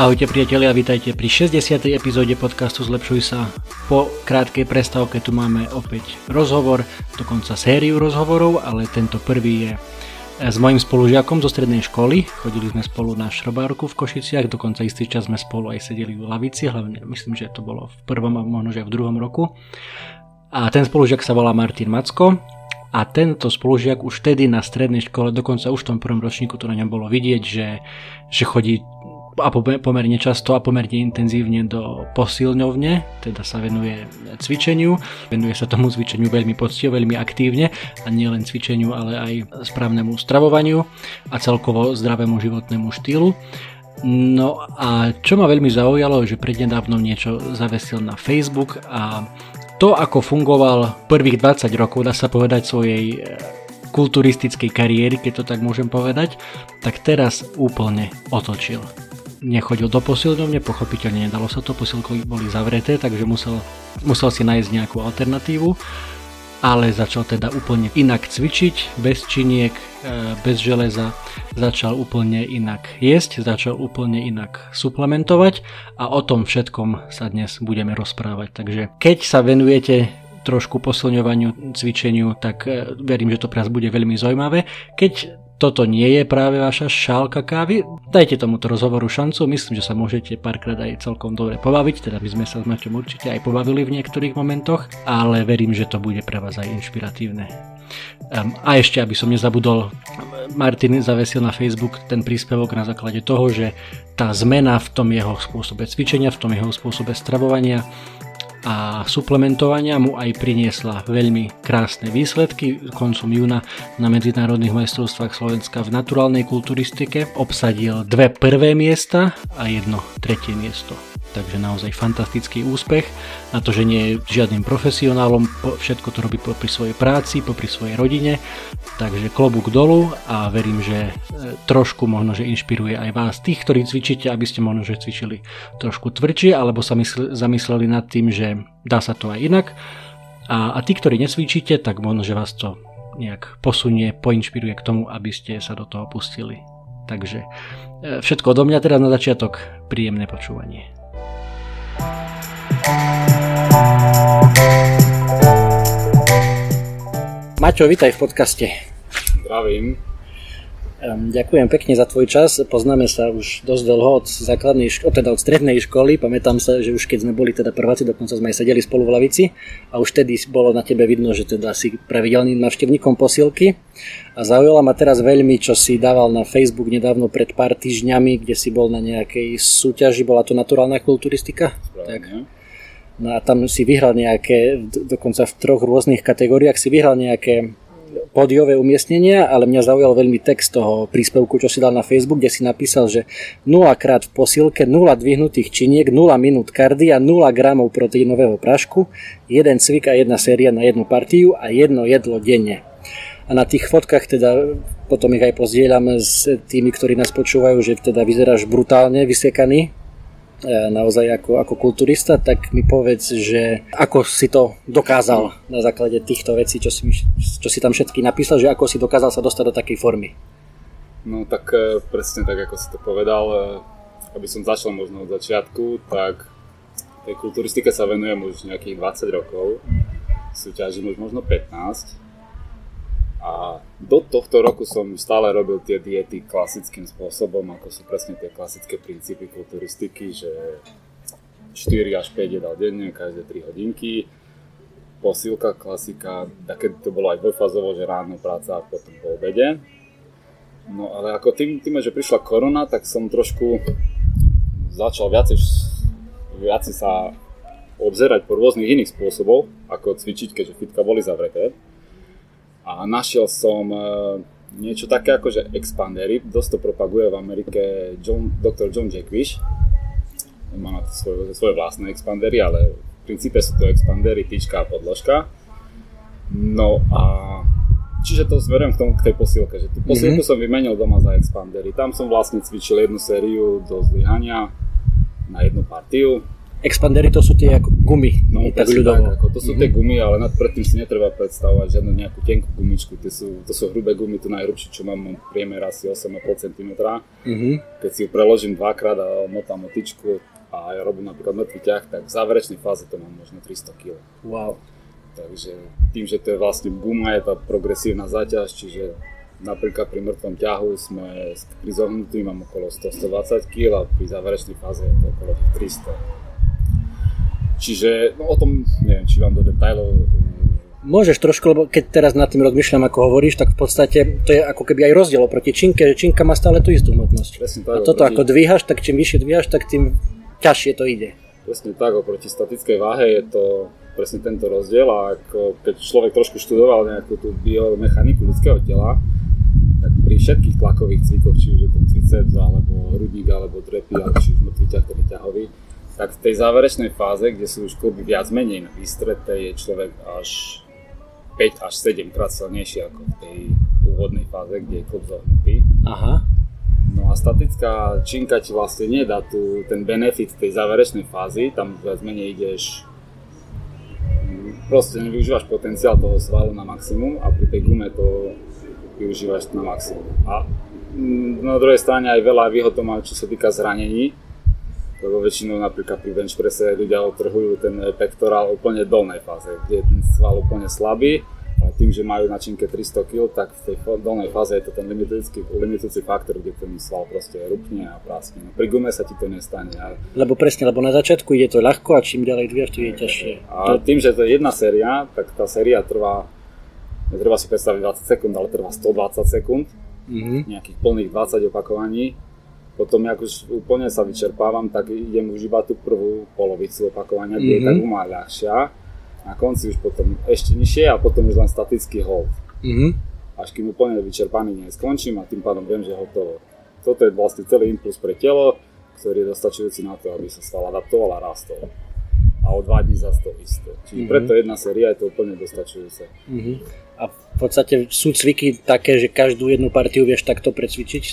Ahojte priatelia, vítajte pri 60. epizóde podcastu Zlepšuj sa. Po krátkej prestávke tu máme opäť rozhovor, dokonca sériu rozhovorov, ale tento prvý je s mojim spolužiakom zo strednej školy. Chodili sme spolu na šrobárku v Košiciach, dokonca istý čas sme spolu aj sedeli v lavici, hlavne myslím, že to bolo v prvom a možno že v druhom roku. A ten spolužiak sa volá Martin Macko a tento spolužiak už vtedy na strednej škole, dokonca už v tom prvom ročníku to na ňom bolo vidieť, že, že chodí a pomerne často a pomerne intenzívne do posilňovne, teda sa venuje cvičeniu, venuje sa tomu cvičeniu veľmi poctivo, veľmi aktívne a nielen cvičeniu, ale aj správnemu stravovaniu a celkovo zdravému životnému štýlu. No a čo ma veľmi zaujalo, že prednedávno niečo zavesil na Facebook a to, ako fungoval prvých 20 rokov, dá sa povedať, svojej e, kulturistickej kariéry, keď to tak môžem povedať, tak teraz úplne otočil. Nechodil do posilňovne, pochopiteľne nedalo sa to, posilky boli zavreté, takže musel, musel si nájsť nejakú alternatívu ale začal teda úplne inak cvičiť, bez činiek, e, bez železa, začal úplne inak jesť, začal úplne inak suplementovať a o tom všetkom sa dnes budeme rozprávať. Takže keď sa venujete trošku posilňovaniu, cvičeniu, tak e, verím, že to pre vás bude veľmi zaujímavé. Keď toto nie je práve vaša šálka kávy, dajte tomuto rozhovoru šancu, myslím, že sa môžete párkrát aj celkom dobre pobaviť, teda by sme sa s Maťom určite aj pobavili v niektorých momentoch, ale verím, že to bude pre vás aj inšpiratívne. Um, a ešte, aby som nezabudol, Martin zavesil na Facebook ten príspevok na základe toho, že tá zmena v tom jeho spôsobe cvičenia, v tom jeho spôsobe stravovania a suplementovania mu aj priniesla veľmi krásne výsledky. Koncom júna na medzinárodných majstrovstvách Slovenska v naturálnej kulturistike obsadil dve prvé miesta a jedno tretie miesto. Takže naozaj fantastický úspech na to, že nie je žiadnym profesionálom, všetko to robí popri svojej práci, popri svojej rodine, takže klobúk dolu a verím, že e, trošku možno, že inšpiruje aj vás, tých, ktorí cvičíte, aby ste možno, že cvičili trošku tvrdšie, alebo sa mysl- zamysleli nad tým, že dá sa to aj inak. A, a tí, ktorí necvičíte, tak možno, že vás to nejak posunie, poinšpiruje k tomu, aby ste sa do toho pustili. Takže e, všetko odo mňa teraz na začiatok, príjemné počúvanie. Maťo, vítaj v podcaste. Zdravím. Ďakujem pekne za tvoj čas. Poznáme sa už dosť dlho od základnej školy, teda od strednej školy. Pamätám sa, že už keď sme boli teda prváci, dokonca sme aj sedeli spolu v lavici a už tedy bolo na tebe vidno, že teda si pravidelným navštevníkom posilky. A zaujala ma teraz veľmi, čo si dával na Facebook nedávno pred pár týždňami, kde si bol na nejakej súťaži, bola to naturálna kulturistika? Správne. Tak. No a tam si vyhral nejaké, dokonca v troch rôznych kategóriách si vyhral nejaké pódiové umiestnenia, ale mňa zaujal veľmi text toho príspevku, čo si dal na Facebook, kde si napísal, že 0 krát v posilke, 0 dvihnutých činiek, 0 minút kardia, 0 gramov proteínového prašku, jeden cvik a jedna séria na jednu partiu a jedno jedlo denne. A na tých fotkách teda potom ich aj pozdieľam s tými, ktorí nás počúvajú, že teda vyzeráš brutálne vysekaný, naozaj ako, ako kulturista, tak mi povedz, že ako si to dokázal na základe týchto vecí, čo si, čo si tam všetky napísal, že ako si dokázal sa dostať do takej formy. No tak e, presne tak, ako si to povedal, e, aby som začal možno od začiatku, tak tej kulturistike sa venujem už nejakých 20 rokov, súťažím už možno 15 a do tohto roku som stále robil tie diety klasickým spôsobom, ako sú presne tie klasické princípy kulturistiky, že 4 až 5 jedal denne, každé 3 hodinky. posilka, klasika, také to bolo aj dvojfázovo, že ráno práca a potom po obede. No ale ako tým, tým, že prišla korona, tak som trošku začal viacej, viacej sa obzerať po rôznych iných spôsobov, ako cvičiť, keďže fitka boli zavreté. A našiel som e, niečo také ako že expandery, dosť to propaguje v Amerike John, Dr. John Jackwish. Má na to svoje, svoje vlastné expandery, ale v princípe sú to expandery, tyčka a podložka. No a čiže to zverujem k tomu, k tej posilke, že tú posilku mm-hmm. som vymenil doma za expandery. Tam som vlastne cvičil jednu sériu do zlyhania na jednu partiu Expandery to sú tie ako gumy, no, tak ľudovo. Tak, ako, to sú mm-hmm. tie gumy, ale nad, predtým si netreba predstavovať žiadnu nejakú tenkú gumičku. Tie sú, to sú hrubé gumy, tu najhrubšie, čo mám, mám priemer asi 8,5 cm. Mm-hmm. Keď si ju preložím dvakrát a motám motičku a ja robím napríklad mŕtvý ťah, tak v záverečnej fáze to mám možno 300 kg. Wow. Takže tým, že to je vlastne guma, je tá progresívna záťaž, čiže napríklad pri mŕtvom ťahu sme pri zohnutí mám okolo 100-120 kg a pri záverečnej fáze je to okolo 300 Čiže no, o tom neviem, či vám do detajlov Môžeš trošku, lebo keď teraz nad tým rozmýšľam, ako hovoríš, tak v podstate to je ako keby aj rozdiel oproti činke, že činka má stále tú istú hmotnosť. A toto oproti... ako dvíhaš, tak čím vyššie dvíhaš, tak tým ťažšie to ide. Presne tak, oproti statickej váhe je to presne tento rozdiel a ako keď človek trošku študoval nejakú tú biomechaniku ľudského tela, tak pri všetkých tlakových cvikoch, či už je to triceps, alebo hrudník, alebo drepy, alebo či už mŕtvý ťah, ťahový, tak v tej záverečnej fáze, kde sú už kluby viac menej na výstrete, je človek až 5 až 7 krát silnejší ako v tej úvodnej fáze, kde je klub zohnutý. Aha. No a statická činka ti vlastne nedá tu ten benefit tej záverečnej fázy, tam viac menej ideš proste nevyužívaš potenciál toho svalu na maximum a pri tej gume to využívaš na maximum. A mm, na druhej strane aj veľa výhod to má, čo sa týka zranení, lebo väčšinou napríklad pri bench presse ľudia otrhujú ten pektorál úplne dolnej fáze, kde je ten sval úplne slabý a tým, že majú na činke 300 kg, tak v tej dolnej fáze je to ten limitujúci, limitujúci faktor, kde ten sval proste rupne a praskne. No, pri gume sa ti to nestane. Ale... Lebo presne, lebo na začiatku ide to ľahko a čím ďalej dvíjaš, to je ťažšie. A tým, že to je jedna séria, tak tá séria trvá, netreba si predstaviť 20 sekúnd, ale trvá 120 sekúnd, mm-hmm. nejakých plných 20 opakovaní potom, ak už úplne sa vyčerpávam, tak idem už iba tú prvú polovicu opakovania, kde mm-hmm. je tak umá ľahšia. Na konci už potom ešte nižšie a potom už len statický hold. Mm-hmm. Až kým úplne vyčerpaný neskončím a tým pádom viem, že hotovo. Toto je vlastne celý impuls pre telo, ktorý je dostačujúci na to, aby sa stal adaptoval a rastol. A o dva dní zase to isté. Čiže mm-hmm. preto jedna séria je to úplne dostačujúce. Mm-hmm. A v podstate sú cviky také, že každú jednu partiu vieš takto precvičiť?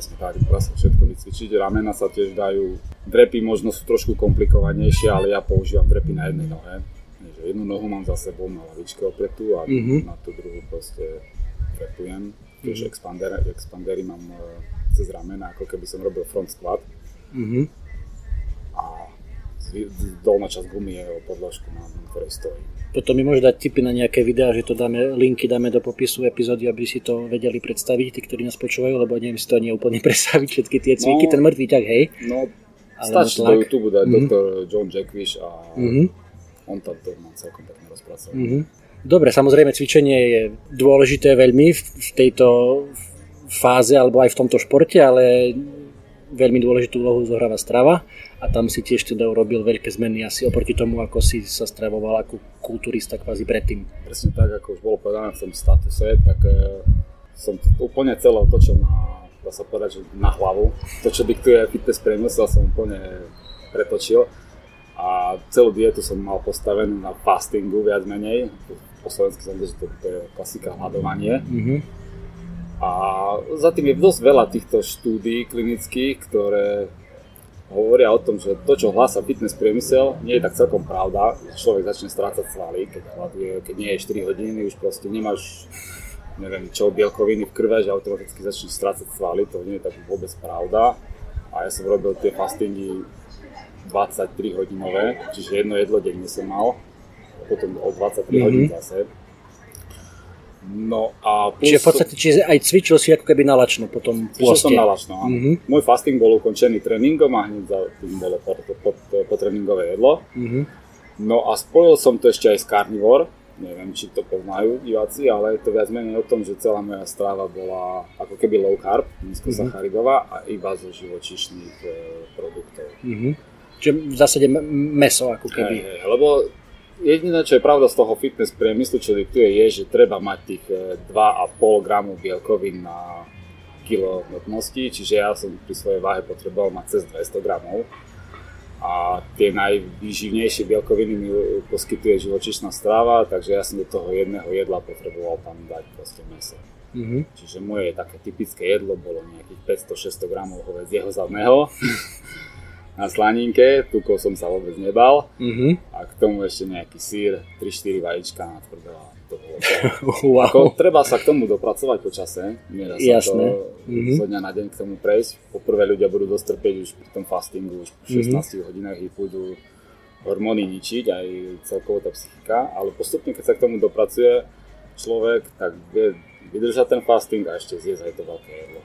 Presne tak, sa všetko vycvičiť. Ramena sa tiež dajú, drepy možno sú trošku komplikovanejšie, ale ja používam drepy na jednej nohe. Jednu nohu mám za sebou na lavičke opretú a mm-hmm. na tú druhú proste prepujem. Tiež mm-hmm. expandery, expandery mám uh, cez ramena, ako keby som robil front squat. Mm-hmm. A dolná časť gumy je o podložku, na ktorej stojí. Potom mi môžeš dať tipy na nejaké videá, že to dáme, linky dáme do popisu epizódy, aby si to vedeli predstaviť, tí, ktorí nás počúvajú, lebo neviem si to ani úplne predstaviť, všetky tie cviky, no, ten mŕtvý ťah, hej. No, stačí do YouTube dať mm-hmm. doktor John Jackwish a mm-hmm. on tam to má celkom pekne rozpracovať. Mm-hmm. Dobre, samozrejme cvičenie je dôležité veľmi v tejto fáze alebo aj v tomto športe, ale veľmi dôležitú úlohu zohráva strava a tam si tiež teda urobil veľké zmeny asi oproti tomu, ako si sa stravoval ako kulturista kvázi predtým. Presne tak, ako už bolo povedané v tom statuse, tak e, som to úplne celé otočil na, dá sa povedať, že na hlavu. To, čo diktuje fitness priemysel, som úplne pretočil a celú dietu som mal postavenú na fastingu viac menej. Po slovensky som že to, to je klasika hľadovanie. Mm-hmm. A za tým je dosť veľa týchto štúdí klinických, ktoré hovoria o tom, že to, čo hlása fitness priemysel, nie je tak celkom pravda. Človek začne strácať svaly, keď hľaduje, keď nie je 4 hodiny, už proste nemáš neviem čo, bielkoviny v krve, že automaticky začne strácať svaly, to nie je tak vôbec pravda. A ja som robil tie fastingy 23 hodinové, čiže jedno jedlo denne som mal, potom o 23 mm-hmm. hodín zase No a plus... Čiže v podstate čiže aj cvičil si ako keby nalačno potom Cvičil som nalačno, áno. Mm-hmm. Môj fasting bol ukončený tréningom a hneď za tým bolo potréningové jedlo. Mm-hmm. No a spojil som to ešte aj s Carnivore, neviem, či to poznajú diváci, ale je to viac menej o tom, že celá moja stráva bola ako keby low carb, nízkosacharidová a iba zo živočišných e, produktov. Mm-hmm. Čiže v zásade meso ako keby. Hej, hej, lebo jediné, čo je pravda z toho fitness priemyslu, čo diktuje, je, že treba mať tých 2,5 gramu bielkovín na kilo hmotnosti, čiže ja som pri svojej váhe potreboval mať cez 200 gramov a tie najvýživnejšie bielkoviny mi poskytuje živočišná strava, takže ja som do toho jedného jedla potreboval tam dať proste meso. Mm-hmm. Čiže moje také typické jedlo bolo nejakých 500-600 gramov hovedzieho zadného na slaninke, tukov som sa vôbec nebal mm-hmm. a k tomu ešte nejaký sír, 3-4 vajíčka na tvrdela to bolo to. wow. Ako, treba sa k tomu dopracovať po čase, nedá sa Jasné. to mm-hmm. zo dňa na deň k tomu prejsť. Poprvé ľudia budú dostrpieť už pri tom fastingu, už po 16 mm-hmm. hodinách ich budú hormóny ničiť, aj celkovo tá psychika, ale postupne, keď sa k tomu dopracuje človek, tak vie vydržať ten fasting a ešte zjesť aj to veľké jedlo.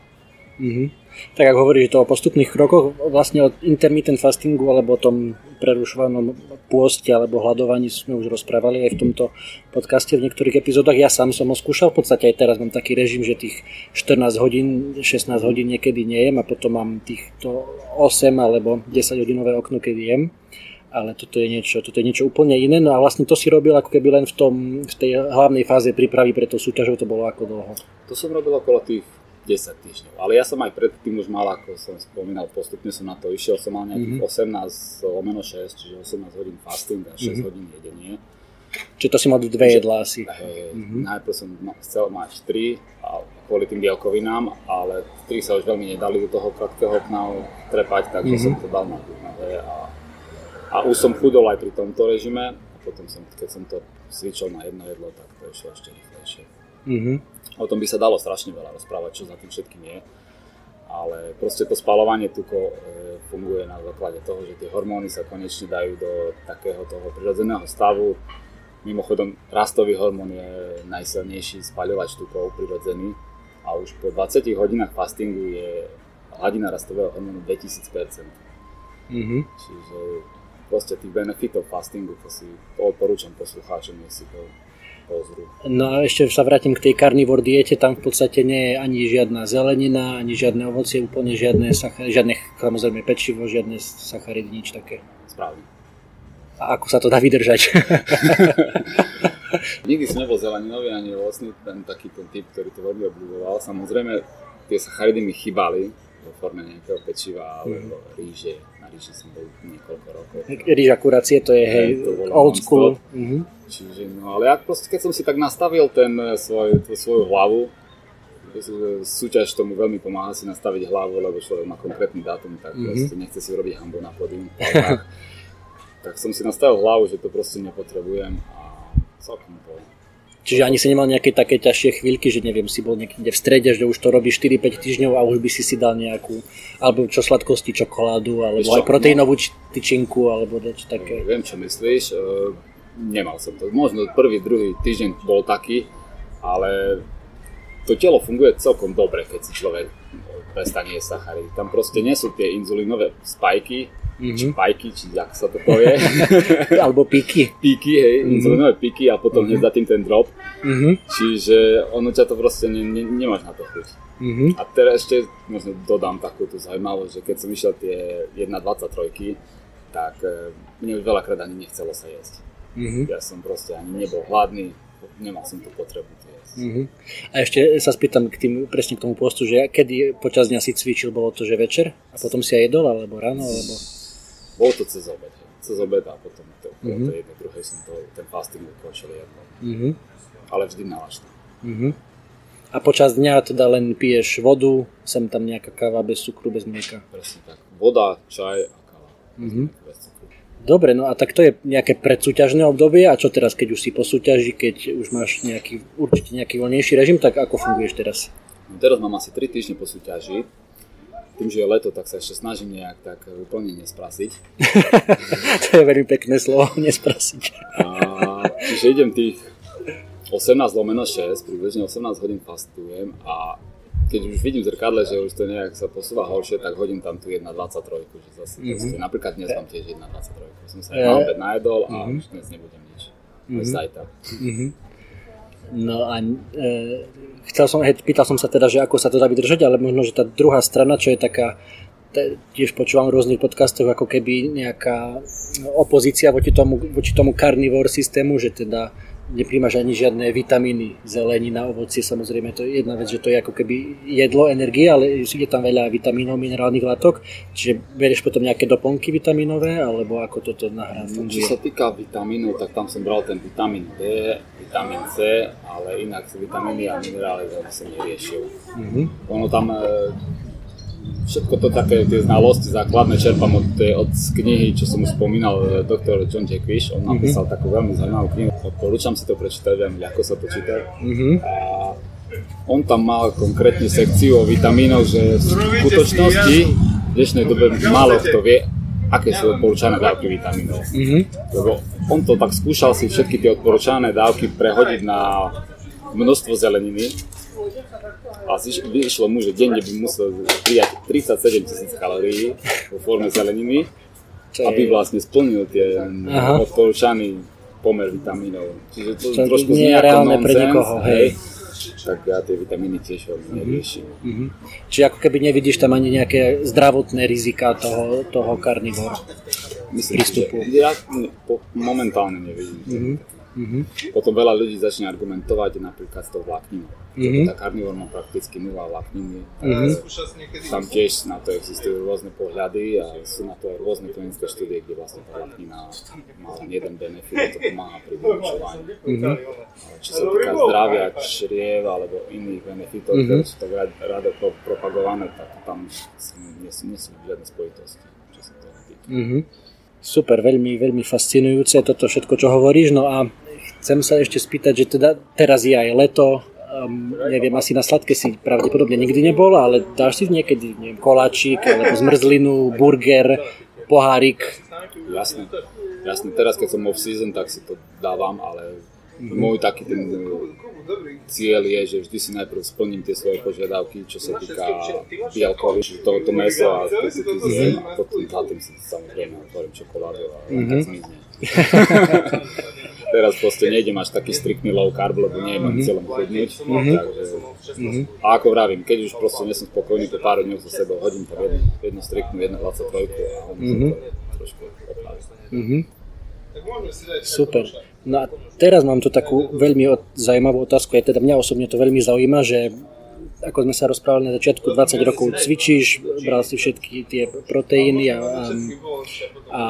Mm-hmm. Tak ako hovoríš to o postupných krokoch, vlastne o intermittent fastingu alebo o tom prerušovanom pôste alebo hľadovaní sme už rozprávali aj v tomto podcaste v niektorých epizódach. Ja sám som ho skúšal, v podstate aj teraz mám taký režim, že tých 14 hodín, 16 hodín niekedy nejem a potom mám týchto 8 alebo 10 hodinové okno, kedy jem ale toto je niečo, toto je niečo úplne iné. No a vlastne to si robil ako keby len v, tom, v tej hlavnej fáze prípravy pre to súťažov, to bolo ako dlho? To som robil okolo tých 10 týždňov. Ale ja som aj predtým už mal, ako som spomínal, postupne som na to išiel, som mal nejakých mm-hmm. 18 lomeno 6, čiže 18 hodín fasting a 6 mm-hmm. hodín jedenie. Čiže to si mal dve jedlá asi. Hej, mm-hmm. najprv som chcel mať 3 a kvôli tým bielkovinám, ale 3 sa už veľmi nedali do toho krátkeho okna trepať, takže mm-hmm. som to dal na, dve a, a už som chudol aj pri tomto režime a potom som, keď som to svičil na jedno jedlo, tak to išlo ešte rýchlejšie. Mm-hmm. O tom by sa dalo strašne veľa rozprávať, čo za tým všetkým je. Ale proste to spalovanie tuko e, funguje na základe toho, že tie hormóny sa konečne dajú do takého toho prirodzeného stavu. Mimochodom, rastový hormón je najsilnejší spaľovač tukov prirodzený a už po 20 hodinách fastingu je hladina rastového hormónu 2000%. Mm-hmm. Čiže proste tých benefitov fastingu, to si odporúčam poslucháčom, nech si to pozrú. No a ešte sa vrátim k tej carnivore diete, tam v podstate nie je ani žiadna zelenina, ani žiadne ovocie, úplne žiadne, sachar, žiadne samozrejme pečivo, žiadne sacharidy, nič také. Správne. A ako sa to dá vydržať? Nikdy som nebol zeleninový ani ovocný, ten taký ten typ, ktorý to veľmi obľúboval. Samozrejme, tie sacharidy mi chýbali vo forme nejakého pečiva alebo mm. ríže. Ríži som bol niekoľko rokov. Ríža kuracie, to je hej, old school. Mm-hmm. Čiže, no ale ja proste, keď som si tak nastavil ten eh, svoj, tú svoju hlavu, súťaž tomu veľmi pomáha si nastaviť hlavu, lebo človek má konkrétny dátum, tak mm-hmm. proste nechce si urobiť hambu na pódium. tak som si nastavil hlavu, že to proste nepotrebujem a celkom to Čiže ani si nemal nejaké také ťažšie chvíľky, že neviem, si bol niekde v strede, že už to robíš 4-5 týždňov a už by si si dal nejakú, alebo čo sladkosti, čokoládu, alebo čo, aj proteínovú no, tyčinku, alebo niečo také. Viem, čo myslíš. Uh, nemal som to. Možno prvý, druhý týždeň bol taký, ale to telo funguje celkom dobre, keď si človek prestane jesť sacharidy. Tam proste nie sú tie inzulínové spajky, mm-hmm. či pajky, či jak sa to povie. Alebo píky. Píky, hej, mm-hmm. píky a potom mm-hmm. hneď za tým ten drop. Mm-hmm. Čiže ono ťa to proste ne, ne, nemáš na to chuť. Mm-hmm. A teraz ešte možno dodám takúto zaujímavosť, že keď som išiel tie 1.23, tak e, mne už veľakrát ani nechcelo sa jesť. Mm-hmm. Ja som proste ani nebol hladný, nemal som tú potrebu jesť. Mm-hmm. A ešte sa spýtam k tým, presne k tomu postu, že kedy počas dňa si cvičil, bolo to, že večer? A potom si aj jedol, alebo ráno? Alebo... Bolo to cez obed. Cez obed a potom to, mm-hmm. tej jednej, druhej som to, ten fasting ukončil jedno. Mm-hmm. Ale vždy na Mm-hmm. A počas dňa teda len piješ vodu, sem tam nejaká káva bez cukru, bez mlieka? Presne tak. Voda, čaj a káva. Mm-hmm. Bez Dobre, no a tak to je nejaké predsúťažné obdobie a čo teraz, keď už si po súťaži, keď už máš nejaký, určite nejaký voľnejší režim, tak ako funguješ teraz? No teraz mám asi 3 týždne po súťaži. Tým, že je leto, tak sa ešte snažím nejak tak úplne nesprasiť. to je veľmi pekné slovo, nesprasiť. a, čiže idem tých 18 lomeno 6, približne 18 hodín fastujem a keď už vidím v zrkadle, že už to nejak sa posúva horšie, tak hodím tam tu 1,23, že zase mm-hmm. napríklad dnes mám tiež 1,23. Som sa aj na obed najedol a mm-hmm. už dnes nebudem nič. Mm-hmm. Aj zajtra. Mm-hmm. No a e, chcel som, hej, pýtal som sa teda, že ako sa to dá vydržať, ale možno, že tá druhá strana, čo je taká, tiež počúvam v rôznych podcastoch, ako keby nejaká opozícia voči tomu, voči tomu carnivore systému, že teda nepríjmaš ani žiadne vitamíny, zelenina, ovocie, samozrejme to je jedna vec, že to je ako keby jedlo, energie, ale je tam veľa vitamínov, minerálnych látok, čiže berieš potom nejaké doplnky vitamínové, alebo ako toto nahrá funguje? Čo sa týka vitamínov, tak tam som bral ten vitamín D, vitamín C, ale inak vitamíny a minerály som neriešil. Mm-hmm. Ono tam e, všetko to také, tie znalosti základné čerpám od, tej, od knihy, čo som už spomínal, e, doktor John Jackwish, on napísal mm-hmm. takú veľmi zaujímavú knihu, odporúčam si to prečítať, viem, ako sa to číta. Mm-hmm. A on tam mal konkrétne sekciu o vitamínoch, že v skutočnosti v dnešnej dobe málo kto vie, aké sú odporúčané dávky vitamínov. Mm-hmm. Lebo on to tak skúšal si všetky tie odporúčané dávky prehodiť na množstvo zeleniny a vyšlo mu, že denne by musel prijať 37 tisíc kalórií vo forme zeleniny, aby vlastne splnil tie odporúčaný pomer vitamínov. Čiže to Čo trošku nie je reálne pre nikoho, hej. Tak ja tie vitamíny tiež veľmi neriešim. Mm-hmm. Čiže ako keby nevidíš tam ani nejaké zdravotné rizika toho, toho karnivora? Myslím, prístupu. Ja po, momentálne nevidím. Mm-hmm. Mm-hmm. Potom veľa ľudí začne argumentovať napríklad s tou vlákninou. Mm-hmm. Tá karnivor má prakticky nula vlákniny. Mm-hmm. Tam tiež na to existujú rôzne pohľady a sú na to aj rôzne klinické štúdie, kde vlastne tá vláknina má len jeden benefit to pomáha pri vylučovaní. Mm-hmm. Čo sa týka zdravia, čriev alebo iných benefitov, mm-hmm. ktoré sú tak rado propagované, tak tam nie sú, nie sú žiadne spojitosti, čo sa toho týka. Mm-hmm. Super, veľmi, veľmi fascinujúce toto všetko, čo hovoríš. No a Chcem sa ešte spýtať, že teda teraz je aj leto, um, neviem, asi na sladké si pravdepodobne nikdy nebol, ale dáš si niekedy, neviem, koláčik, alebo zmrzlinu, burger, pohárik? Jasne, jasne, teraz keď som off-season, tak si to dávam, ale mm-hmm. môj taký ten cieľ je, že vždy si najprv splním tie svoje požiadavky, čo sa týka bielkovi, že to, to meso a to zjem a potom tým si samozrejme otvorím čokoládu a mm-hmm. tak zmizne. teraz proste nejdem až taký striktný low carb, lebo nie mám mm-hmm. cieľom chudnúť. Mm-hmm. Takže, mm-hmm. A ako vravím, keď už proste nie som spokojný po pár dňov so sebou, hodím tam jednu, jednu striktnú, jednu 23 a mm-hmm. to trošku mm-hmm. Super. No a teraz mám tu takú veľmi zaujímavú otázku, aj teda mňa osobne to veľmi zaujíma, že ako sme sa rozprávali na začiatku, 20 rokov cvičíš, bral si všetky tie proteíny a, a, a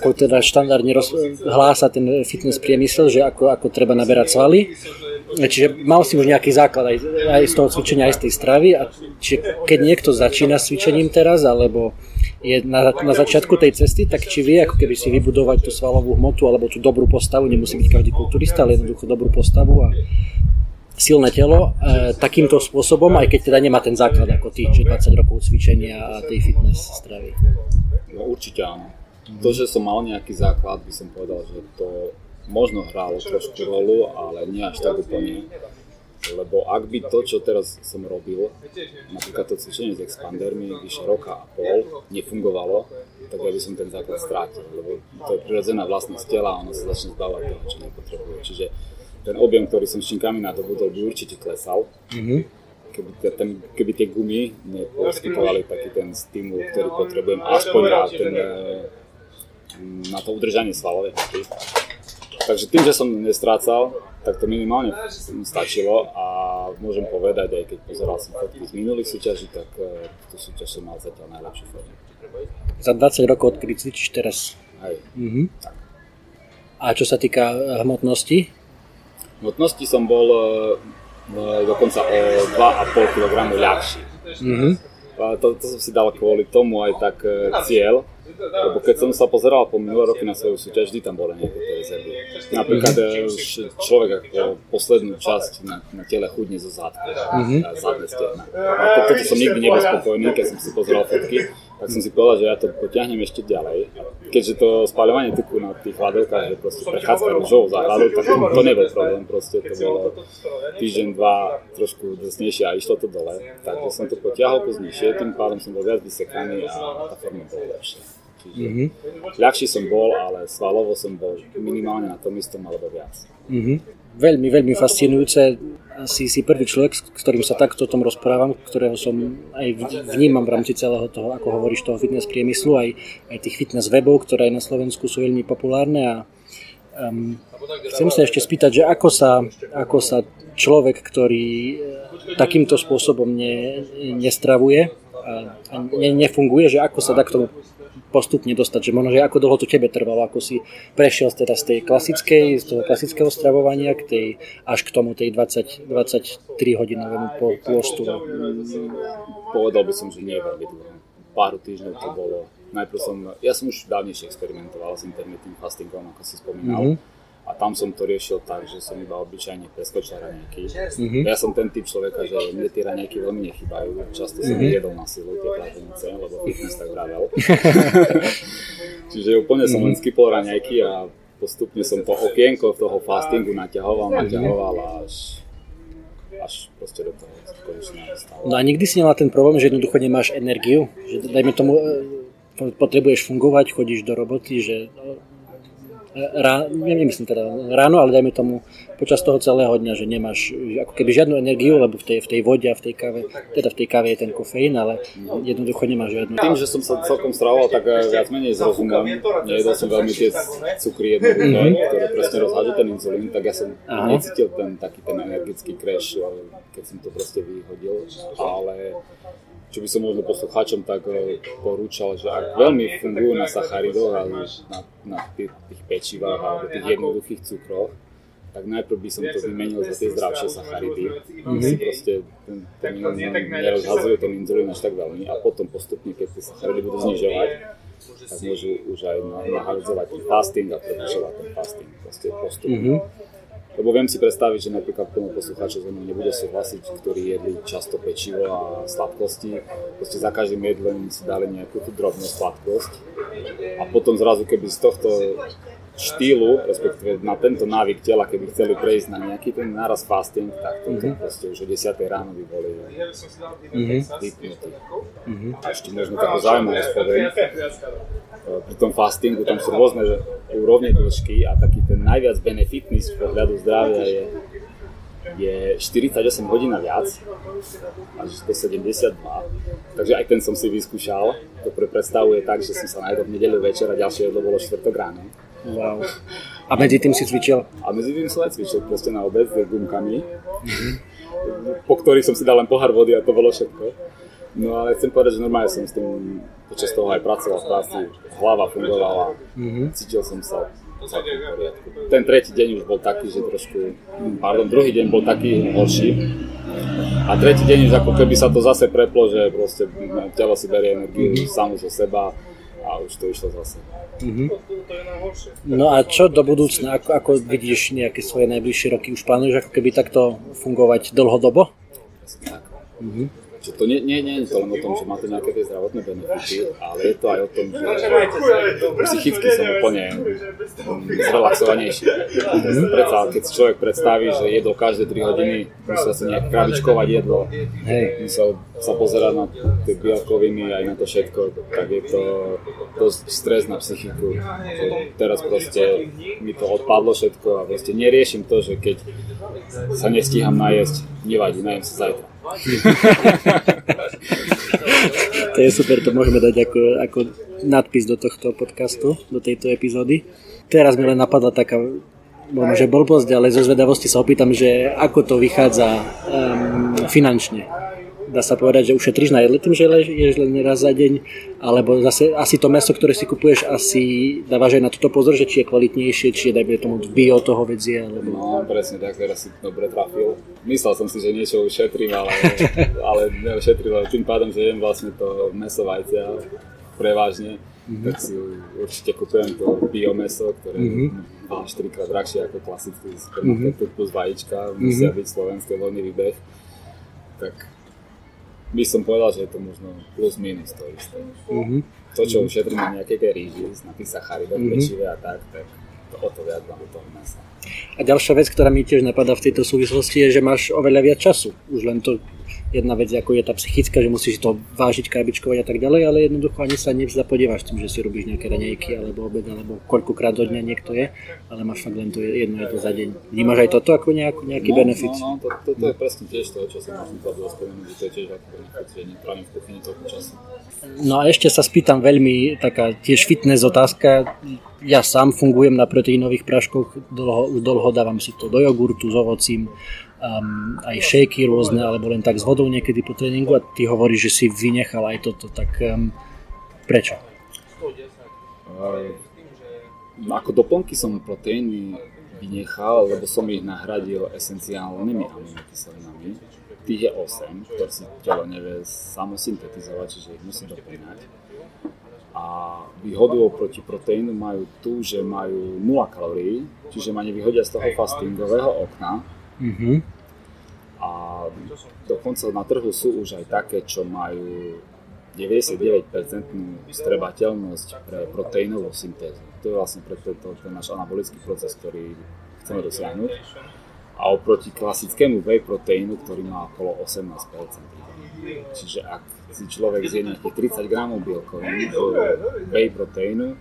ako teda štandardne roz, hlása ten fitness priemysel, že ako, ako treba naberať svaly. Čiže mal si už nejaký základ aj, aj z toho cvičenia, aj z tej stravy. A čiže keď niekto začína s cvičením teraz, alebo je na, na začiatku tej cesty, tak či vie ako keby si vybudovať tú svalovú hmotu alebo tú dobrú postavu, nemusí byť každý kulturista, ale jednoducho dobrú postavu a silné telo e, takýmto spôsobom, aj keď teda nemá ten základ ako ty, že 20 rokov cvičenia a tej fitness stravy. No určite áno. To, že som mal nejaký základ, by som povedal, že to možno hrálo trošku rolu, ale nie až tak úplne. Lebo ak by to, čo teraz som robil, napríklad to cvičenie s expandermi vyše roka a pol, nefungovalo, tak ja by som ten základ strátil. Lebo to je prirodzená vlastnosť tela ono sa začne zbávať toho, čo nepotrebuje. Čiže ten objem, ktorý som s činkami nadobudol, by určite klesal. Mm-hmm. Keby, ten, keby tie gumy neposkytovali taký ten stimul, ktorý potrebujem, aspoň na, ten, eh, na to udržanie svalovej hmoty. Takže tým, že som nestrácal, tak to minimálne stačilo a môžem povedať, aj keď pozeral som fotky z minulých súťaží, tak uh, tú súťaž som mal zatiaľ najlepšiu formu. Za 20 rokov, odkedy cvičíš teraz? Aj. Mm-hmm. Tak. A čo sa týka hmotnosti, hmotnosti som bol e, e, dokonca o 2,5 kg ľahší. Mm-hmm. To, to som si dal kvôli tomu aj tak e, cieľ, lebo keď som sa pozeral po minulé roky na svoju súťaž, vždy tam boli nejaké tie rezervy. Napríklad mm-hmm. človek ako poslednú časť na, na tele chudne zo zádka, mm-hmm. zadné stehna. A to, toto som nikdy nebol spokojný, keď som si pozeral fotky, tak som si povedal, že ja to potiahnem ešte ďalej. Keďže to spáľovanie tuku na tých hladovkách je proste prechádzka rúžou za hladov, tak to, to nebol problém, proste to bolo týždeň, dva trošku drsnejšie a išlo to dole. Takže som to potiahol pozdnejšie, tým pádom som bol viac vysekaný a tá forma bola lepšia. Čiže mm-hmm. ľahší som bol, ale svalovo som bol minimálne na tom istom alebo viac. Mm-hmm veľmi, veľmi fascinujúce. Si, si prvý človek, s ktorým sa takto o tom rozprávam, ktorého som aj vnímam v rámci celého toho, ako hovoríš, toho fitness priemyslu, aj, aj tých fitness webov, ktoré aj na Slovensku sú veľmi populárne a um, chcem sa ešte spýtať, že ako sa, ako sa človek, ktorý e, takýmto spôsobom ne, nestravuje a, a ne, nefunguje, že ako sa dá k tomu postupne dostať, že možno, že ako dlho to tebe trvalo, ako si prešiel teda z tej klasickej, z toho klasického stravovania k tej, až k tomu tej 20, 23 hodinovému pôstu. Povedal by som, že nie veľmi dlho. Pár týždňov to bolo. Najprv som, ja som už dávnejšie experimentoval s intermitným fastingom, ako si spomínal. Mm-hmm a tam som to riešil tak, že som iba obyčajne preskočil raňajky. Mm-hmm. Ja som ten typ človeka, že mne tie raňajky veľmi nechybajú. Často som mm-hmm. jedol na silu tie pláženice, lebo fitness tak vravel. Čiže úplne som len skypol raňajky a postupne som to okienko toho fastingu naťahoval, naťahoval až až proste do toho konečného stavu. No a nikdy si nemal ten problém, že jednoducho nemáš energiu? Že dajme tomu, e, potrebuješ fungovať, chodíš do roboty, že rá, nemyslím teda ráno, ale dajme tomu počas toho celého dňa, že nemáš ako keby žiadnu energiu, lebo v tej, v tej vode a v tej káve, teda v tej káve je ten kofeín, ale jednoducho nemáš žiadnu. Tým, že som sa celkom stravoval, tak eh, viac menej zrozumel, nejedol som veľmi tie cukry jednoduché, mm-hmm. ktoré presne rozhádzajú ten inzulín, tak ja som Aha. necítil ten taký ten energický crash, keď som to proste vyhodil, ale čo by som možno poslucháčom tak eh, porúčal, že ak veľmi fungujú na sacharidoch alebo na, na tých, tých pečivách alebo tých jednoduchých cukroch, tak najprv by som to vymenil za tie zdravšie sacharidy, mm-hmm. proste ten, ten, ten nerozhadzuje ten inzulín až tak veľmi a potom postupne, keď tie sacharidy budú znižovať, tak môžu už aj nahradzovať ten fasting a prerušovať ten fasting proste postupne. Mm-hmm. Lebo viem si predstaviť, že napríklad plno poslucháčov zo mnou nebude súhlasiť, ktorí jedli často pečivo a sladkosti. Proste za každým jedlom si dali nejakú tú drobnú sladkosť. A potom zrazu, keby z tohto štýlu, respektíve na tento návyk tela, keby chceli prejsť na nejaký ten náraz fasting, tak to mm-hmm. proste už o 10 ráno by boli mm-hmm. vypnutí. Mm-hmm. A ešte možno takú zaujímavosť poviem. Pri tom fastingu tam sú rôzne úrovne dĺžky a taký ten najviac benefitný z pohľadu zdravia je je 48 hodín a viac, až do 72. Takže aj ten som si vyskúšal. To pre predstavuje tak, že som sa najedol v nedelu večer a ďalšie jedlo bolo štvrtok ráno. Wow. A medzi tým si cvičil? A medzi tým som aj cvičil proste na obed s gumkami, po ktorých som si dal len pohár vody a to bolo všetko. No ale chcem povedať, že normálne som s tým počas toho aj pracoval v práci, hlava fungovala, mm-hmm. cítil som sa ten tretí deň už bol taký, že trošku, pardon, druhý deň bol taký horší. A tretí deň už ako keby sa to zase preplo, že proste telo si berie energiu mm-hmm. samo zo seba a už to išlo zase. Mm-hmm. No a čo do budúcna, ako, ako vidíš nejaké svoje najbližšie roky? Už plánuješ ako keby takto fungovať dlhodobo? Tak. Mm-hmm. Že to nie, nie, nie je to len o tom, že máte nejaké tie zdravotné benefity, ale je to aj o tom, že psychicky som úplne zrelaxovanejší. Predsa, keď si človek predstaví, že jedlo každé 3 hodiny, musel sa nejak kravičkovať jedlo, Hej. musel sa pozerať na tie bielkoviny aj na to všetko, tak je to dosť stres na psychiku. Že teraz proste mi to odpadlo všetko a proste neriešim to, že keď sa nestíham najesť, nevadí, najem sa zajtra. to je super, to môžeme dať ako, ako nadpis do tohto podcastu, do tejto epizódy. Teraz mi len napadla taká možno, že blbosť, ale zo zvedavosti sa opýtam, že ako to vychádza um, finančne dá sa povedať, že ušetríš na jedle tým, že ješ len raz za deň, alebo zase asi to meso, ktoré si kupuješ, asi dávaš aj na toto pozor, že či je kvalitnejšie, či je dajme tomu bio toho vedzie, alebo... No, presne tak, teraz si dobre trafil. Myslel som si, že niečo ušetrím, ale, ale neušetril, tým pádom, že jem vlastne to meso vajcia prevažne, mm-hmm. tak si určite kupujem to biomeso, ktoré mm-hmm. má 4 krát drahšie ako klasický supermarket mm-hmm. plus vajíčka, musia mm-hmm. byť slovenské voľný výbeh. Tak by som povedal, že je to možno plus minus to isté. Mm-hmm. To, čo ušetrím na nejaké ríži, na tých sacharidoch, mm-hmm. pečive a tak, tak o to viac mám toho mesa. A ďalšia vec, ktorá mi tiež napadá v tejto súvislosti, je, že máš oveľa viac času. Už len to jedna vec, ako je tá psychická, že musíš to vážiť, krabičkovať a tak ďalej, ale jednoducho ani sa nevždy podievaš tým, že si robíš nejaké raňajky alebo obed, alebo koľkokrát do dňa niekto je, ale máš fakt len to jedno je to za deň. Vnímaš aj toto ako nejakú, nejaký no, benefit? No, no, to, to, to, je presne tiež to, čo som možno spomenúť, že to je tiež ako benefit, že netrávim v kuchyni toľko času. No a ešte sa spýtam veľmi taká tiež fitness otázka. Ja sám fungujem na proteínových praškoch, dlho, dlho dávam si to do jogurtu s ovocím, um, aj shaky rôzne, alebo len tak s vodou niekedy po tréningu a ty hovoríš, že si vynechal aj toto, tak um, prečo? Ako doplnky som proteíny vynechal, lebo som ich nahradil esenciálnymi aminokyselinami. Tých je 8, ktoré si telo nevie samo syntetizovať, čiže ich musí doplňať. A výhodu oproti proteínu majú tu, že majú 0 kalórií, čiže ma nevyhodia z toho fastingového okna, Mm-hmm. A dokonca na trhu sú už aj také, čo majú 99% strebateľnosť pre proteínovú syntézu. To je vlastne pre tento, ten náš anabolický proces, ktorý chceme dosiahnuť. A oproti klasickému whey proteínu, ktorý má okolo 18%. Čiže ak si človek zje nejakých 30 gramov bielkovín whey proteínu,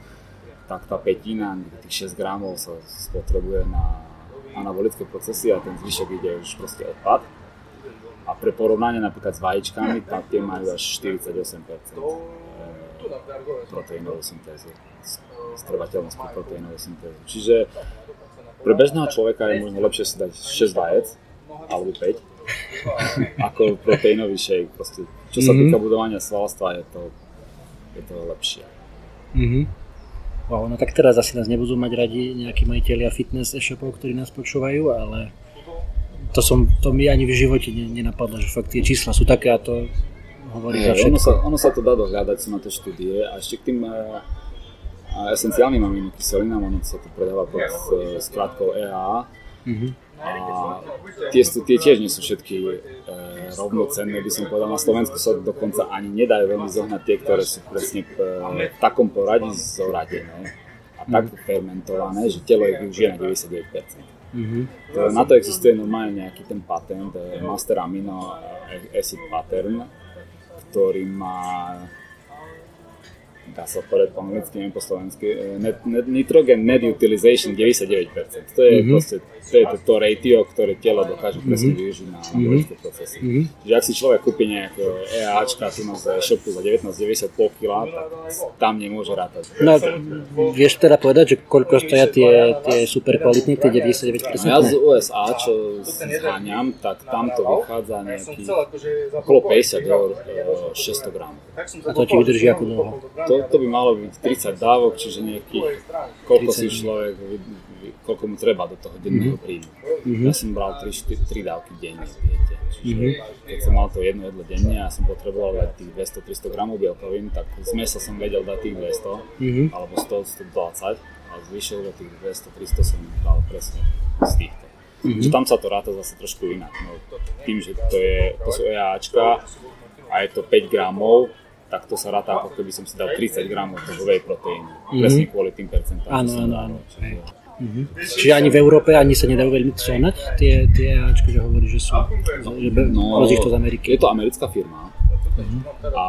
tak tá petina, tých 6 gramov sa spotrebuje na anabolické procesy a ten zvyšok ide už proste odpad. A pre porovnanie napríklad s vajíčkami, tam tie majú až 48% eh, proteínovú syntézu, strvateľnosť pre proteínovú syntézu. Čiže pre bežného človeka je možno lepšie si dať 6 vajec, alebo 5, ako proteínový shake. Proste, čo sa mm-hmm. týka budovania svalstva, je to, je to lepšie. Mm-hmm. Wow, no tak teraz asi nás nebudú mať radi nejakí majiteľia fitness e-shopov, ktorí nás počúvajú, ale to, som, to mi ani v živote nenapadlo, že fakt tie čísla sú také a to hovorí hey, za všetko. Ono sa, ono sa to dá dohľadať, sú na to štúdie a ešte k tým uh, esenciálnym aminokyselinám, ono sa to predáva pod uh, skrátkou EAA. Mm-hmm a tie, tie tiež nie sú všetky e, rovnocenné, by som povedal. Na Slovensku sa dokonca ani nedajú veľmi zohnať tie, ktoré sú presne v, e, v takom poradí zoradené a tak mhm. fermentované, že telo ich využije na 99%. Mm-hmm. To, na to existuje normálne nejaký ten patent, e, Master Amino Acid Pattern, ktorý má dá sa povedať po anglicky, neviem po slovensky, e, net, net, nitrogen net utilization 99%. To je mm-hmm. proste to, je to, to ratio, ktoré telo dokáže presne mm-hmm. využiť na anabolické mm-hmm. procesy. Mm-hmm. Čiže ak si človek kúpi nejaké EAčka tu na e-shopu za 19,90 pol kg, tak tam nemôže rátať. No, vieš teda povedať, že koľko stoja tie, tie super kvalitné, tie 99%? No ja z USA, čo zháňam, tak tam to vychádza nejaký okolo 50 eur 600 gramov. A to ti vydrží ako dlho? To, to by malo byť 30 dávok, čiže nejakých, koľko si človek, koľko mu treba do toho denného mhm. príjmu. Mm-hmm. Ja som bral 3, 4, 3 dávky denne, viete. Čiže mm-hmm. keď som mal to jedno jedlo denne a som potreboval dať tých 200-300 gramov bielkovín, tak z mesa som vedel dať tých 200, mm-hmm. alebo 100-120 a zvyšil do tých 200-300 som dal presne z týchto. Mm-hmm. Že tam sa to ráta zase trošku inak. No, tým, že to, je, to sú EAčka a je to 5 gramov, tak to sa ráta ako keby som si dal 30 gramov toho whey proteínu. Mm-hmm. Presne kvôli tým percentám. Áno, áno, áno. Mm-hmm. Čiže ani v Európe ani sa nedajú veľmi zohnať tie, tie AAčky, že hovorí, že sú, že no, to z Ameriky. Je to americká firma mm-hmm. a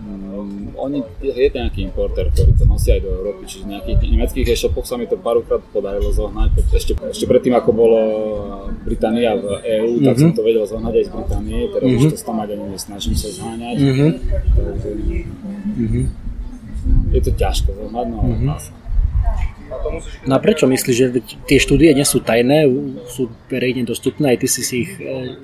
Mm, oni, je to nejaký importer, ktorý to nosí aj do Európy, čiže v nejakých nemeckých e-shopoch sa mi to párkrát podarilo zohnať. Ešte, ešte predtým, ako bolo Británia v EÚ, mm-hmm. tak som mhm. to vedel zohnať aj z Británie, teraz mm-hmm. už to tam ani nesnažím sa zháňať. Mm-hmm. Takže, mm-hmm. Je to ťažko zohnať, no ale mm-hmm. No a prečo myslíš, že tie štúdie nie sú tajné, sú verejne dostupné, aj ty si si ich e,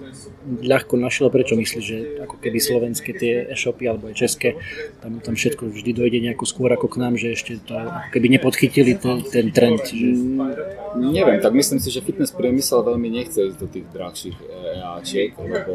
ľahko našiel, prečo myslíš, že ako keby slovenské tie e-shopy alebo aj české, tam, tam všetko vždy dojde nejako skôr ako k nám, že ešte to ako keby nepodchytili ten, ten trend? Že... Neviem, tak myslím si, že fitness priemysel veľmi nechce ísť do tých drahších Ačiek, lebo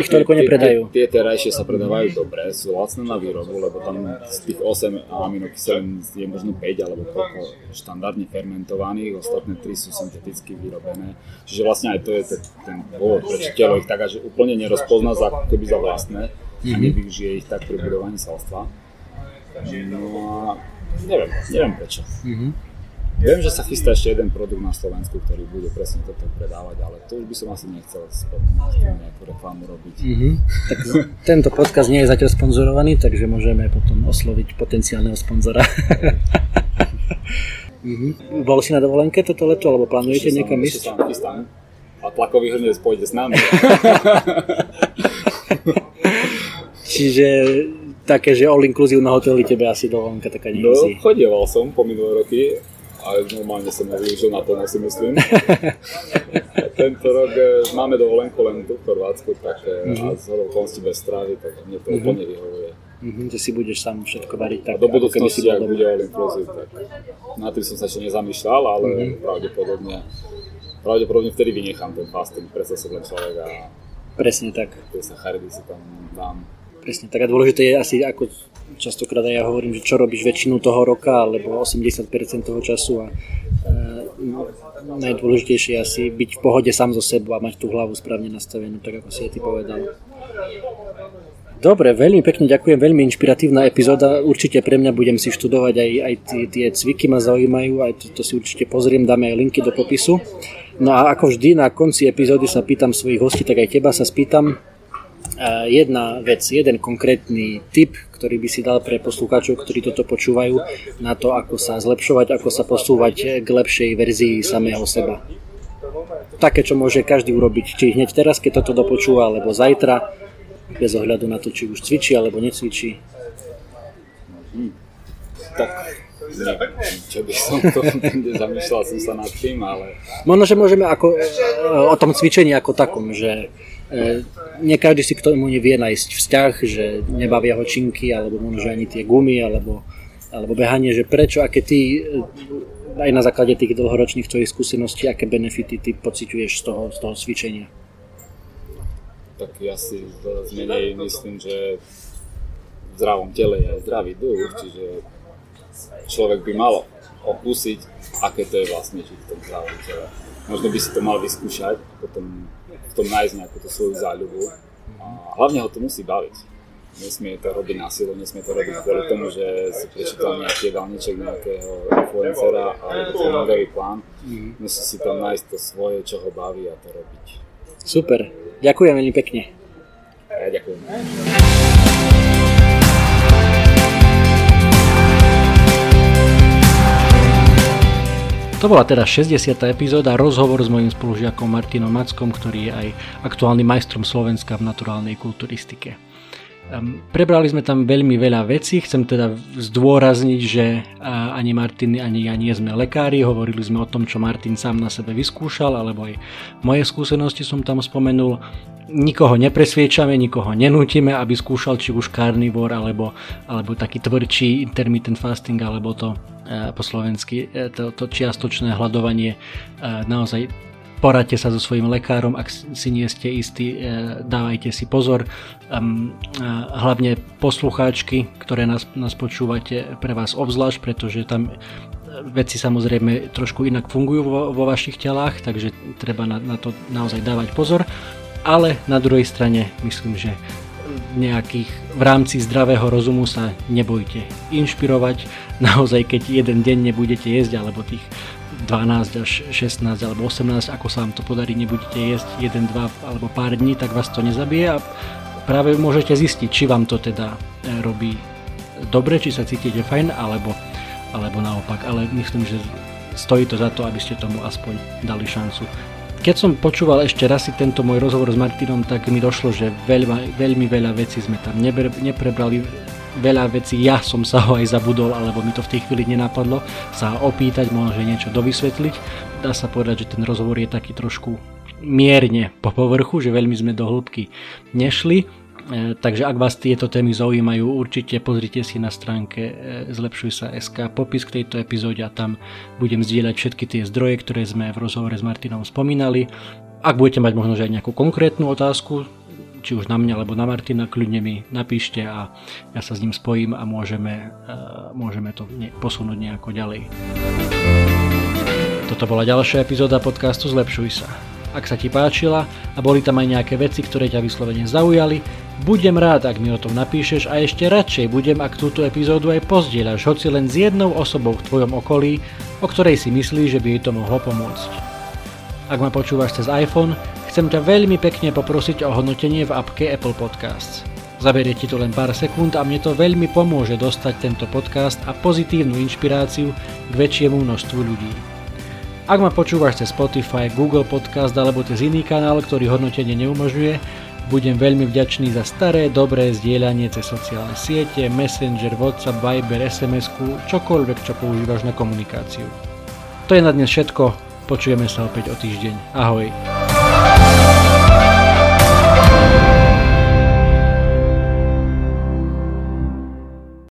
ich toľko nepredajú. Tie, tie terajšie sa predávajú dobre, sú lacné na výrobu, lebo tam z tých 8 aminokyselín je možno 5 alebo koľko štandardne fermentovaných, ostatné 3 sú synteticky vyrobené. Čiže vlastne aj to je ten, ten dôvod, prečo telo ich tak až úplne nerozpozná za, keby za vlastné mm-hmm. a mhm. nevyužije ich tak pri budovaní salstva. No a neviem, neviem prečo. Mm-hmm. Viem, že sa chystá ešte jeden produkt na Slovensku, ktorý bude presne toto predávať, ale to už by som asi nechcel spomínať, nejakú reklamu robiť. Mm-hmm. Tak tento podcast nie je zatiaľ sponzorovaný, takže môžeme potom osloviť potenciálneho sponzora. mm-hmm. Bol si na dovolenke toto leto, alebo plánujete niekam ísť? Ešte chystám. A tlakový hrnec pôjde s nami. Čiže také, že all inclusive na hoteli tebe asi dovolenka taká nie No, chodieval som po minulé roky, ale normálne som ho využil na plno si myslím. Tento rok e, máme dovolenku len tu v Chorvátsku, tak mm-hmm. a z okolností bez stravy, tak mne to mm-hmm. úplne vyhovuje. Mm-hmm, že si budeš sám všetko variť tak, a do budúcnosti, ak bude all inclusive, tak na tým som sa ešte nezamýšľal, ale mm-hmm. pravdepodobne, pravdepodobne vtedy vynechám ten fasting, predsa som len človek a Presne tak. Tie sacharidy si tam dám. Presne tak a dôležité je asi ako častokrát aj ja hovorím, že čo robíš väčšinu toho roka, alebo 80% toho času a e, no, najdôležitejšie je asi byť v pohode sám so sebou a mať tú hlavu správne nastavenú, tak ako si aj ty povedal. Dobre, veľmi pekne ďakujem, veľmi inšpiratívna epizóda. Určite pre mňa budem si študovať aj, aj tie, tie cviky ma zaujímajú, aj to, to si určite pozriem, dáme aj linky do popisu. No a ako vždy na konci epizódy sa pýtam svojich hostí, tak aj teba sa spýtam, jedna vec, jeden konkrétny tip, ktorý by si dal pre poslucháčov, ktorí toto počúvajú, na to, ako sa zlepšovať, ako sa posúvať k lepšej verzii samého seba. Také, čo môže každý urobiť, či hneď teraz, keď toto dopočúva, alebo zajtra, bez ohľadu na to, či už cvičí alebo necvičí. Hmm. Tak čo by som to zamýšľal som sa nad tým, ale... Možno, že môžeme ako, o tom cvičení ako takom, že E, nie každý si k tomu nevie nájsť vzťah, že nebavia ho činky, alebo možno ani tie gumy, alebo, alebo behanie, že prečo, aké ty e, aj na základe tých dlhoročných tvojich skúseností, aké benefity ty pociťuješ z toho, z toho cvičenia? Tak ja si menej myslím, že v zdravom tele je zdravý duch, čiže človek by mal okúsiť, aké to je vlastne žiť v tom zdravom tele. Možno by si to mal vyskúšať potom tom nájsť nejakú tú svoju záľubu. A hlavne ho to musí baviť. Nesmie to robiť na silu, nesmie to robiť kvôli tomu, že si prečítal nejaký jedálniček nejakého influencera alebo tréningový plán. Mm. Musí si tam nájsť to svoje, čo ho baví a to robiť. Super, ďakujem veľmi pekne. Ja ďakujem. To bola teda 60. epizóda, rozhovor s mojím spolužiakom Martinom Mackom, ktorý je aj aktuálnym majstrom Slovenska v naturálnej kulturistike. Prebrali sme tam veľmi veľa vecí, chcem teda zdôrazniť, že uh, ani Martin, ani ja nie sme lekári, hovorili sme o tom, čo Martin sám na sebe vyskúšal, alebo aj moje skúsenosti som tam spomenul nikoho nepresviečame, nikoho nenútime, aby skúšal či už carnivore, alebo, alebo taký tvrdší intermittent fasting, alebo to e, po slovensky, e, to, to čiastočné hľadovanie. E, naozaj poradte sa so svojím lekárom, ak si nie ste istí, dávajte si pozor. Hlavne poslucháčky, ktoré nás, nás počúvate, pre vás obzvlášť, pretože tam veci samozrejme trošku inak fungujú vo, vo vašich telách, takže treba na, na to naozaj dávať pozor ale na druhej strane myslím, že nejakých v rámci zdravého rozumu sa nebojte inšpirovať. Naozaj, keď jeden deň nebudete jesť, alebo tých 12 až 16 alebo 18, ako sa vám to podarí, nebudete jesť 1, 2 alebo pár dní, tak vás to nezabije a práve môžete zistiť, či vám to teda e, robí dobre, či sa cítite fajn, alebo, alebo naopak. Ale myslím, že stojí to za to, aby ste tomu aspoň dali šancu. Keď som počúval ešte raz si tento môj rozhovor s Martinom, tak mi došlo, že veľmi, veľmi veľa vecí sme tam neprebrali, veľa vecí ja som sa ho aj zabudol, alebo mi to v tej chvíli nenapadlo, sa opýtať, možno niečo dovysvetliť. Dá sa povedať, že ten rozhovor je taký trošku mierne po povrchu, že veľmi sme do hĺbky nešli, E, takže ak vás tieto témy zaujímajú, určite pozrite si na stránke e, Zlepšuj sa SK popis k tejto epizóde a tam budem zdieľať všetky tie zdroje, ktoré sme v rozhovore s Martinom spomínali. Ak budete mať možno aj nejakú konkrétnu otázku, či už na mňa alebo na Martina, kľudne mi napíšte a ja sa s ním spojím a môžeme, uh, môžeme to posunúť nejako ďalej. Toto bola ďalšia epizóda podcastu Zlepšuj sa. Ak sa ti páčila a boli tam aj nejaké veci, ktoré ťa vyslovene zaujali, budem rád, ak mi o tom napíšeš a ešte radšej budem, ak túto epizódu aj pozdieľaš, hoci len s jednou osobou v tvojom okolí, o ktorej si myslíš, že by jej to mohlo pomôcť. Ak ma počúvaš cez iPhone, Chcem ťa veľmi pekne poprosiť o hodnotenie v appke Apple Podcasts. Zaberie ti to len pár sekúnd a mne to veľmi pomôže dostať tento podcast a pozitívnu inšpiráciu k väčšiemu množstvu ľudí. Ak ma počúvaš cez Spotify, Google Podcast alebo cez iný kanál, ktorý hodnotenie neumožňuje, budem veľmi vďačný za staré, dobré zdieľanie cez sociálne siete, Messenger, WhatsApp, Viber, sms čokoľvek, čo používaš na komunikáciu. To je na dnes všetko, počujeme sa opäť o týždeň. Ahoj. Thank you.